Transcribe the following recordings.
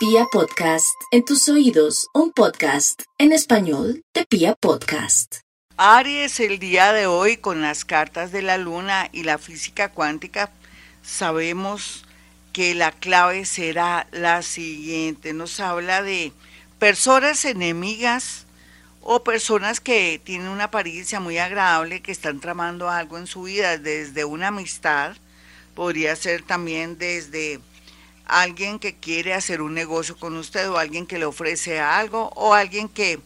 Pia Podcast, en tus oídos, un podcast en español de Pia Podcast. Aries, el día de hoy con las cartas de la luna y la física cuántica, sabemos que la clave será la siguiente. Nos habla de personas enemigas o personas que tienen una apariencia muy agradable, que están tramando algo en su vida desde una amistad, podría ser también desde alguien que quiere hacer un negocio con usted o alguien que le ofrece algo o alguien que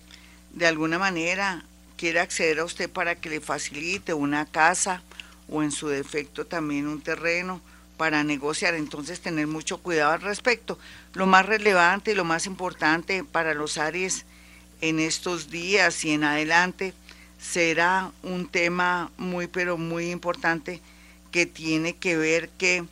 de alguna manera quiere acceder a usted para que le facilite una casa o en su defecto también un terreno para negociar. Entonces tener mucho cuidado al respecto. Lo más relevante y lo más importante para los Aries en estos días y en adelante será un tema muy pero muy importante que tiene que ver que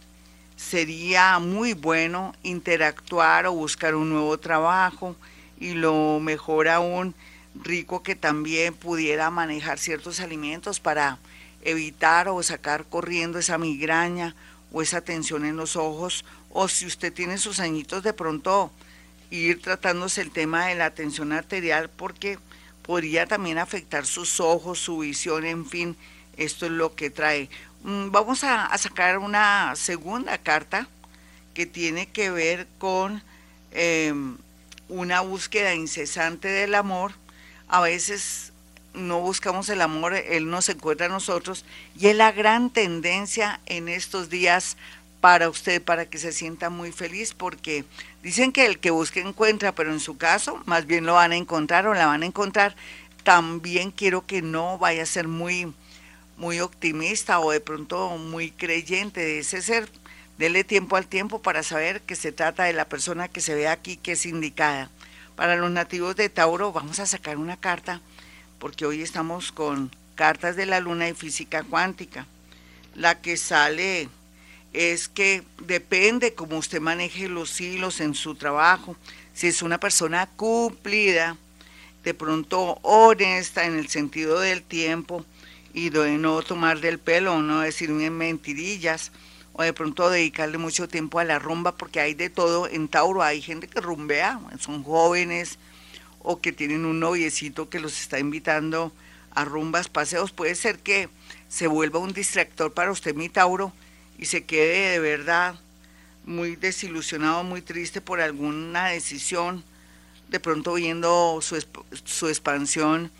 sería muy bueno interactuar o buscar un nuevo trabajo y lo mejor aún rico que también pudiera manejar ciertos alimentos para evitar o sacar corriendo esa migraña o esa tensión en los ojos o si usted tiene sus añitos de pronto ir tratándose el tema de la tensión arterial porque podría también afectar sus ojos, su visión, en fin, esto es lo que trae. Mm, vamos a, sacar una segunda carta que tiene que ver con em, una búsqueda incesante del amor. A veces no buscamos el amor, Él nos encuentra a nosotros y es la gran tendencia en estos días para usted, para que se sienta muy feliz, porque dicen que el que busca encuentra, pero en su caso más bien lo van a encontrar o la van a encontrar. También quiero que no vaya a ser muy muy optimista o de pronto muy creyente de ese ser. Dele tiempo al tiempo para saber que se trata de la persona que se ve aquí que es indicada. Para los nativos de Tauro vamos a sacar una carta porque hoy estamos con cartas de la luna y física cuántica. La que sale es que depende cómo usted maneje los hilos en su trabajo. Si es una persona cumplida, de pronto honesta en el sentido del tiempo, y de no tomar del pelo, no decir mentirillas, o de pronto dedicarle mucho tiempo a la rumba, porque hay de todo en Tauro, hay gente que rumbea, son jóvenes o que tienen un noviecito que los está invitando a rumbas, paseos, puede ser que se vuelva un distractor para usted, mi Tauro, y se quede de verdad muy desilusionado, muy triste por alguna decisión, de pronto viendo su, su expansión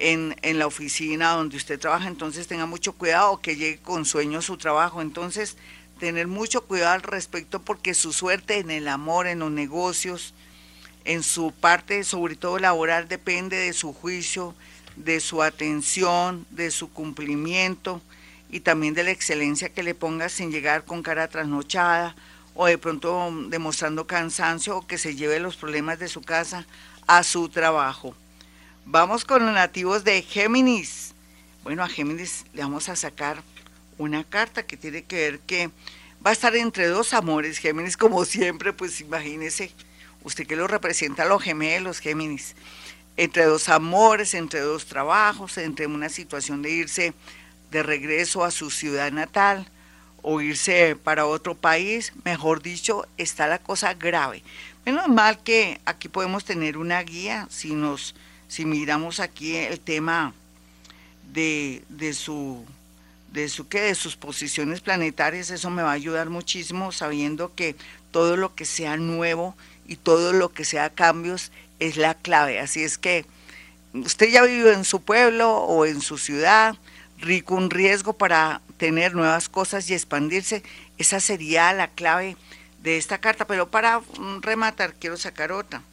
en, la oficina donde usted trabaja, entonces tenga mucho cuidado que llegue con sueño su trabajo. Entonces, tener mucho cuidado al respecto porque su suerte en el amor, en los negocios, en su parte, sobre todo laboral, depende de su juicio, de su atención, de su cumplimiento y también de la excelencia que le ponga sin llegar con cara trasnochada o de pronto demostrando cansancio o que se lleve los problemas de su casa a su trabajo. Vamos con los nativos de Géminis. Bueno, a Géminis le vamos a sacar una carta que tiene que ver que va a estar entre dos amores. Géminis, como siempre, pues imagínese, usted que lo representa a los gemelos, Géminis. Entre dos amores, entre dos trabajos, entre una situación de irse de regreso a su ciudad natal o irse para otro país, mejor dicho, está la cosa grave. Menos mal que aquí podemos tener una guía si nos si miramos aquí el tema de, su de su que de sus posiciones planetarias, eso me va a ayudar muchísimo sabiendo que todo lo que sea nuevo y todo lo que sea cambios es la clave. Así es que usted ya vive en su pueblo o en su ciudad, rico un riesgo para tener nuevas cosas y expandirse. Esa sería la clave de esta carta, pero para rematar quiero sacar otra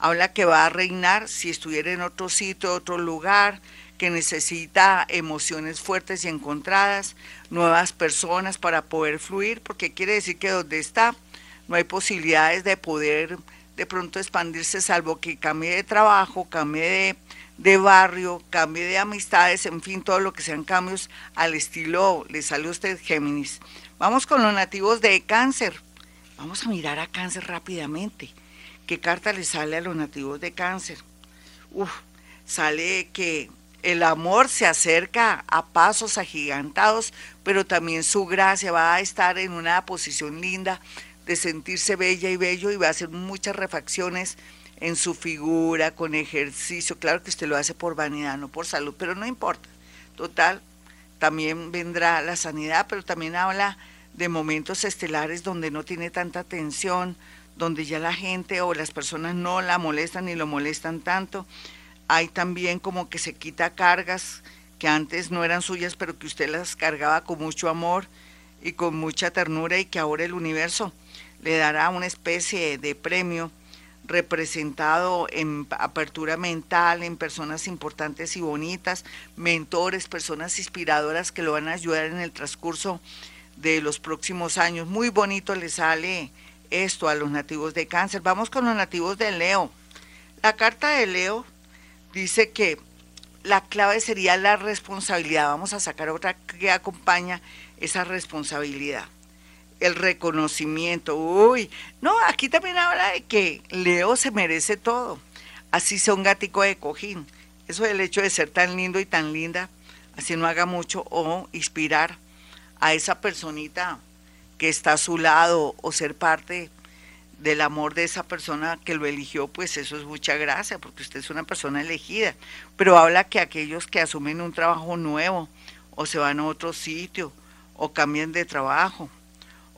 habla que va a reinar si estuviera en otro sitio, otro lugar, que necesita emociones fuertes y encontradas, nuevas personas para poder fluir, porque quiere decir que donde está no hay posibilidades de poder de pronto expandirse, salvo que cambie de trabajo, cambie de, de barrio, cambie de amistades, en fin, todo lo que sean cambios al estilo, le sale a usted Géminis. Vamos con los nativos de cáncer. Vamos a mirar a cáncer rápidamente. ¿Qué carta le sale a los nativos de cáncer? Uf, sale que el amor se acerca a pasos agigantados, pero también su gracia va a estar en una posición linda de sentirse bella y bello y va a hacer muchas refacciones en su figura, con ejercicio. Claro que usted lo hace por vanidad, no por salud, pero no importa. Total, también vendrá la sanidad, pero también habla de momentos estelares donde no tiene tanta tensión, donde ya la gente o las personas no la molestan ni lo molestan tanto. Hay también como que se quita cargas que antes no eran suyas, pero que usted las cargaba con mucho amor y con mucha ternura y que ahora el universo le dará una especie de premio representado en apertura mental, en personas importantes y bonitas, mentores, personas inspiradoras que lo van a ayudar en el transcurso de los próximos años. Muy bonito le sale esto a los nativos de cáncer. Vamos con los nativos de Leo. La carta de Leo dice que la clave sería la responsabilidad. Vamos a sacar otra que acompaña esa responsabilidad el reconocimiento. Uy, no, aquí también habla de que Leo se merece todo, así sea un gatico de cojín. Eso del hecho de ser tan lindo y tan linda, así no haga mucho, o inspirar a esa personita que está a su lado, o ser parte del amor de esa persona que lo eligió, pues eso es mucha gracia, porque usted es una persona elegida. Pero habla que aquellos que asumen un trabajo nuevo, o se van a otro sitio, o cambian de trabajo,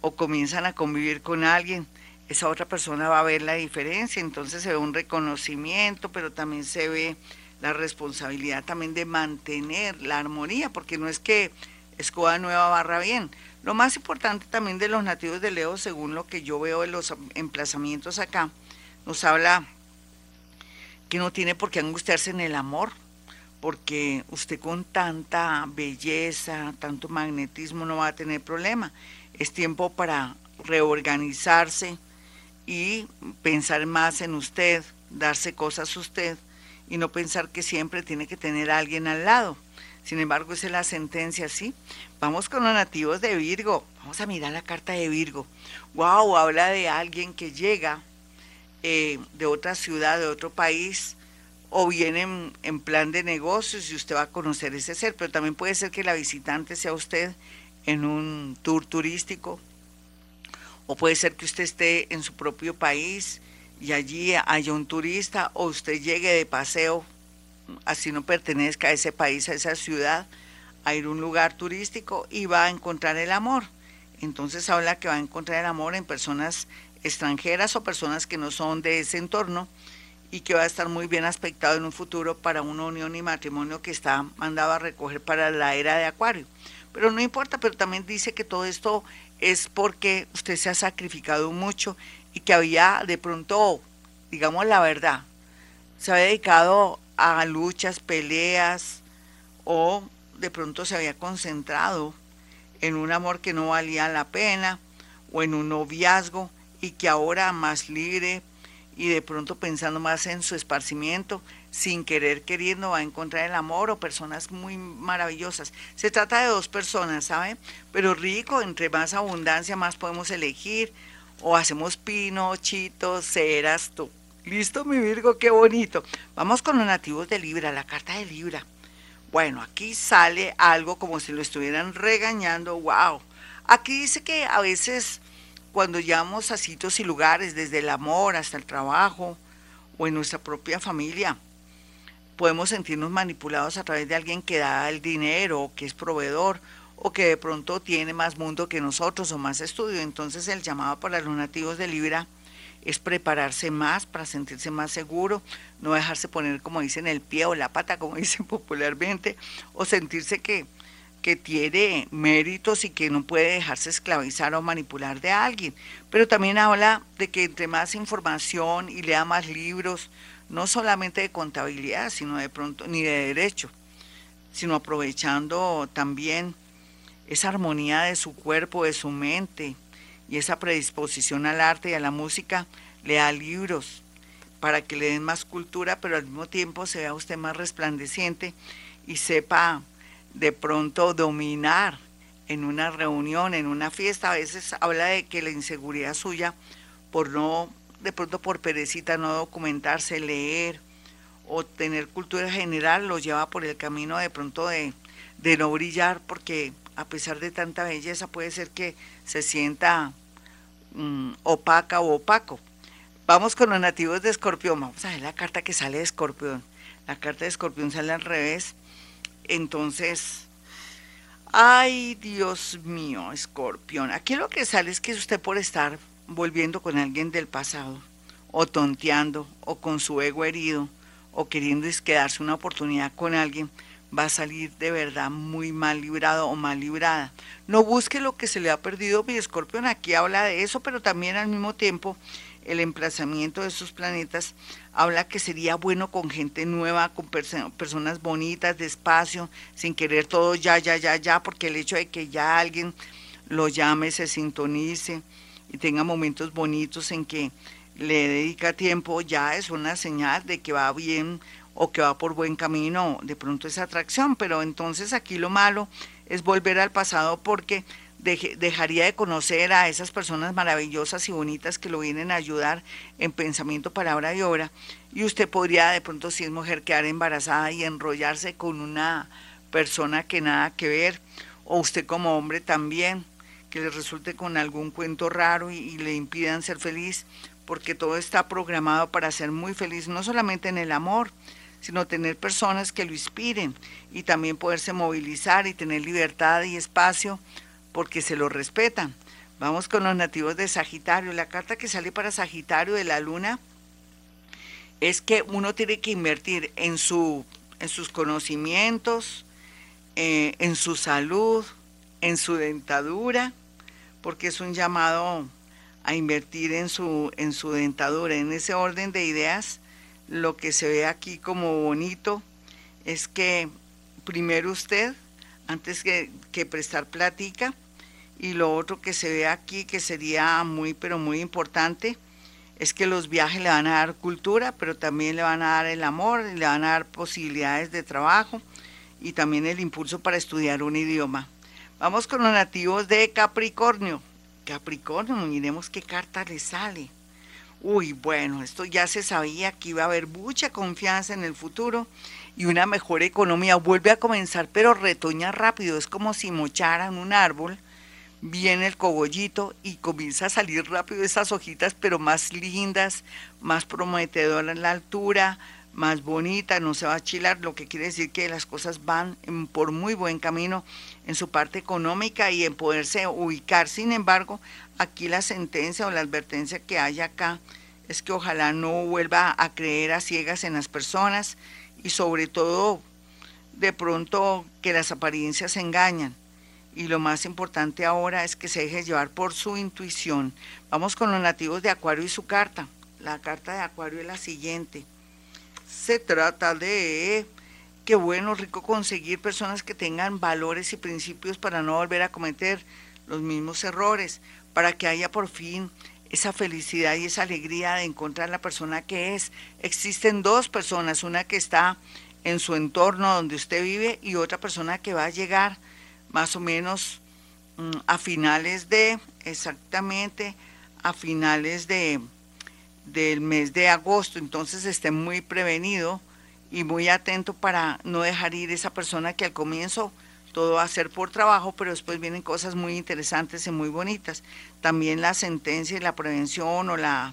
o comienzan a convivir con alguien, esa otra persona va a ver la diferencia, entonces se ve un reconocimiento, pero también se ve la responsabilidad también de mantener la armonía, porque no es que escoba nueva barra bien. Lo más importante también de los nativos de Leo, según lo que yo veo en los emplazamientos acá, nos habla que no tiene por qué angustiarse en el amor, porque usted con tanta belleza, tanto magnetismo no va a tener problema es tiempo para reorganizarse y pensar más en usted, darse cosas a usted y no pensar que siempre tiene que tener a alguien al lado. Sin embargo, esa es la sentencia, ¿sí? Vamos con los nativos de Virgo. Vamos a mirar la carta de Virgo. ¡Wow! Habla de alguien que llega eh, de otra ciudad, de otro país, o viene en plan de negocios y usted va a conocer ese ser, pero también puede ser que la visitante sea usted en un tour turístico, o puede ser que usted esté en su propio país y allí haya un turista, o usted llegue de paseo, así no pertenezca a ese país, a esa ciudad, a ir a un lugar turístico y va a encontrar el amor. Entonces habla que va a encontrar el amor en personas extranjeras o personas que no son de ese entorno y que va a estar muy bien aspectado en un futuro para una unión y matrimonio que está mandado a recoger para la era de Acuario. Pero no importa, pero también dice que todo esto es porque usted se ha sacrificado mucho y que había de pronto, digamos la verdad, se había dedicado a luchas, peleas o de pronto se había concentrado en un amor que no valía la pena o en un noviazgo y que ahora más libre y de pronto pensando más en su esparcimiento, sin querer queriendo va a encontrar el amor o personas muy maravillosas. Se trata de dos personas, ¿sabe? Pero rico, entre más abundancia más podemos elegir o hacemos pino, chito, ceras, tú. Listo, mi Virgo, qué bonito. Vamos con los nativos de Libra, la carta de Libra. Bueno, aquí sale algo como si lo estuvieran regañando, wow. Aquí dice que a veces cuando llegamos a sitios y lugares, desde el amor hasta el trabajo o en nuestra propia familia, podemos sentirnos manipulados a través de alguien que da el dinero, o que es proveedor, o que de pronto tiene más mundo que nosotros o más estudio. Entonces el llamado para los nativos de Libra es prepararse más para sentirse más seguro, no dejarse poner, como dicen, el pie o la pata, como dicen popularmente, o sentirse que, que tiene méritos y que no puede dejarse esclavizar o manipular de alguien. Pero también habla de que entre más información y lea más libros, no solamente de contabilidad, sino de pronto, ni de derecho, sino aprovechando también esa armonía de su cuerpo, de su mente y esa predisposición al arte y a la música, lea libros para que le den más cultura, pero al mismo tiempo se vea usted más resplandeciente y sepa de pronto dominar en una reunión, en una fiesta. A veces habla de que la inseguridad suya por no de pronto por perecita no documentarse, leer o tener cultura general lo lleva por el camino de pronto de, de no brillar porque a pesar de tanta belleza puede ser que se sienta mm, opaca o opaco. Vamos con los nativos de Escorpión. Vamos a ver la carta que sale de Escorpión. La carta de Escorpión sale al revés. Entonces, ay Dios mío, Escorpión. Aquí lo que sale es que usted por estar volviendo con alguien del pasado, o tonteando, o con su ego herido, o queriendo quedarse una oportunidad con alguien, va a salir de verdad muy mal librado o mal librada. No busque lo que se le ha perdido, mi escorpión aquí habla de eso, pero también al mismo tiempo el emplazamiento de esos planetas habla que sería bueno con gente nueva, con personas bonitas, despacio, sin querer todo ya, ya, ya, ya, porque el hecho de que ya alguien lo llame, se sintonice y tenga momentos bonitos en que le dedica tiempo, ya es una señal de que va bien o que va por buen camino, de pronto esa atracción, pero entonces aquí lo malo es volver al pasado porque dejaría de conocer a esas personas maravillosas y bonitas que lo vienen a ayudar en pensamiento, palabra y obra, y usted podría de pronto, si es mujer, quedar embarazada y enrollarse con una persona que nada que ver, o usted como hombre también, que le resulte con algún cuento raro y, y le impidan ser feliz, porque todo está programado para ser muy feliz, no solamente en el amor, sino tener personas que lo inspiren y también poderse movilizar y tener libertad y espacio porque se lo respetan. Vamos con los nativos de Sagitario. La carta que sale para Sagitario de la luna es que uno tiene que invertir en, su, en sus conocimientos, eh, en su salud, en su dentadura, porque es un llamado a invertir en su, en su dentadura. En ese orden de ideas, lo que se ve aquí como bonito es que primero usted, antes que, prestar plática, y lo otro que se ve aquí que sería muy, pero muy importante, es que los viajes le van a dar cultura, pero también le van a dar el amor, le van a dar posibilidades de trabajo y también el impulso para estudiar un idioma. Vamos con los nativos de Capricornio. Capricornio, miremos qué carta le sale. Uy, bueno, esto ya se sabía que iba a haber mucha confianza en el futuro y una mejor economía. Vuelve a comenzar, pero retoña rápido. Es como si mocharan un árbol, viene el cogollito y comienza a salir rápido esas hojitas, pero más lindas, más prometedoras en la altura, más bonita, no se va a chilar, lo que quiere decir que las cosas van por muy buen camino en su parte económica y en poderse ubicar. Sin embargo, Aquí la sentencia o la advertencia que hay acá es que ojalá no vuelva a creer a ciegas en las personas y sobre todo de pronto que las apariencias engañan. Y lo más importante ahora es que se deje llevar por su intuición. Vamos con los nativos de Acuario y su carta. La carta de Acuario es la siguiente. Se trata de qué bueno, rico conseguir personas que tengan valores y principios para no volver a cometer los mismos errores para que haya por fin esa felicidad y esa alegría de encontrar la persona que es. Existen dos personas, una que está en su entorno donde usted vive y otra persona que va a llegar más o menos mm, a finales de, exactamente, a finales de del mes de agosto. Entonces esté muy prevenido y muy atento para no dejar ir esa persona que al comienzo todo va a ser por trabajo, pero después vienen cosas muy interesantes y muy bonitas. También la sentencia y la prevención o la,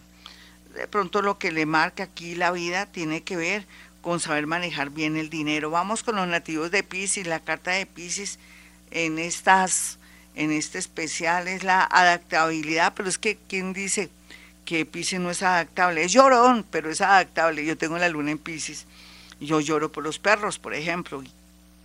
de pronto lo que le marca aquí la vida tiene que ver con saber manejar bien el dinero. Vamos con los nativos de Pisces, la carta de Pisces en estas en este especial es la adaptabilidad, pero es que quién dice que Pisces no es adaptable, es llorón, pero es adaptable. Yo tengo la luna en Pisces. Yo lloro por los perros, por ejemplo,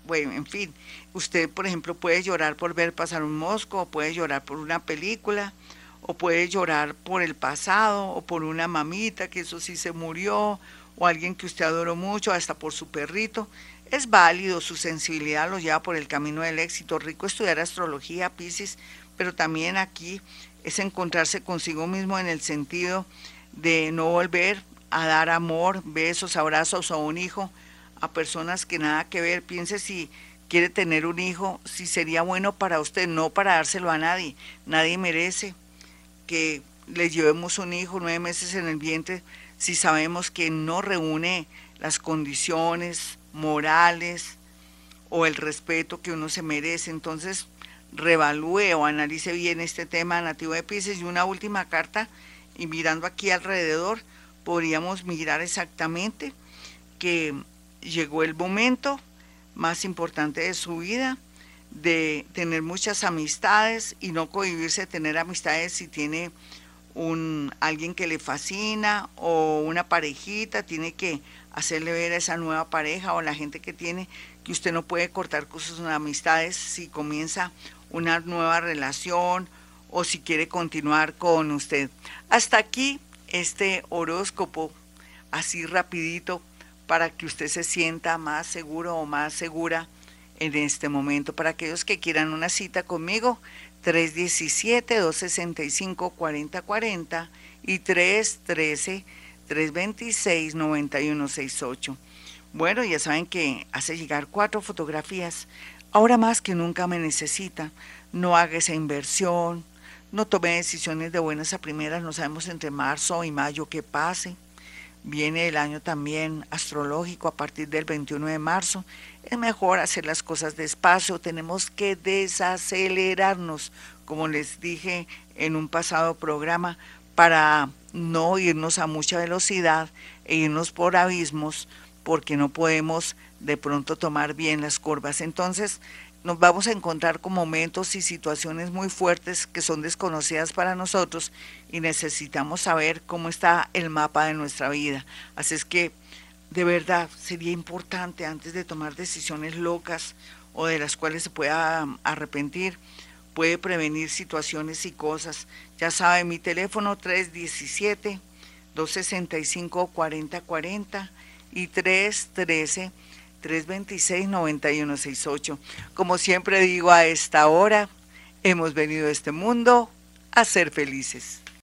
bueno, en fin, usted, por ejemplo, puede llorar por ver pasar un mosco, o puede llorar por una película, o puede llorar por el pasado, o por una mamita, que eso sí se murió, o alguien que usted adoró mucho, hasta por su perrito. Es válido, su sensibilidad lo lleva por el camino del éxito. Rico estudiar astrología, Pisces, pero también aquí es encontrarse consigo mismo en el sentido de no volver a dar amor, besos, abrazos a un hijo, a personas que nada que ver. Piense si quiere tener un hijo, si sería bueno para usted, no para dárselo a nadie. Nadie merece que le llevemos un hijo nueve meses en el vientre si sabemos que no reúne las condiciones morales o el respeto que uno se merece. Entonces, revalúe o analice bien este tema nativo de Pisces. Y una última carta, y mirando aquí alrededor, podríamos mirar exactamente que llegó el momento más importante de su vida, de tener muchas amistades y no cohibirse de tener amistades si tiene un alguien que le fascina o una parejita, tiene que hacerle ver a esa nueva pareja o a la gente que tiene que usted no puede cortar con sus amistades si comienza una nueva relación o si quiere continuar con usted. Hasta aquí este horóscopo así rapidito para que usted se sienta más seguro o más segura en este momento. Para aquellos que quieran una cita conmigo, 317-265-4040 y 313-326-9168. Bueno, ya saben que hace llegar cuatro fotografías. Ahora más que nunca me necesita. No haga esa inversión. No tome decisiones de buenas a primeras. No sabemos entre marzo y mayo qué pase. Viene el año también astrológico a partir del 21 de marzo. Es mejor hacer las cosas despacio. Tenemos que desacelerarnos, como les dije en un pasado programa, para no irnos a mucha velocidad e irnos por abismos porque no podemos de pronto tomar bien las curvas. Entonces nos vamos a encontrar con momentos y situaciones muy fuertes que son desconocidas para nosotros y necesitamos saber cómo está el mapa de nuestra vida. Así es que de verdad sería importante antes de tomar decisiones locas o de las cuales se pueda arrepentir, puede prevenir situaciones y cosas. Ya sabe, mi teléfono 317 265 4040 y 313 326 9168. Como siempre digo a esta hora, hemos venido a este mundo a ser felices.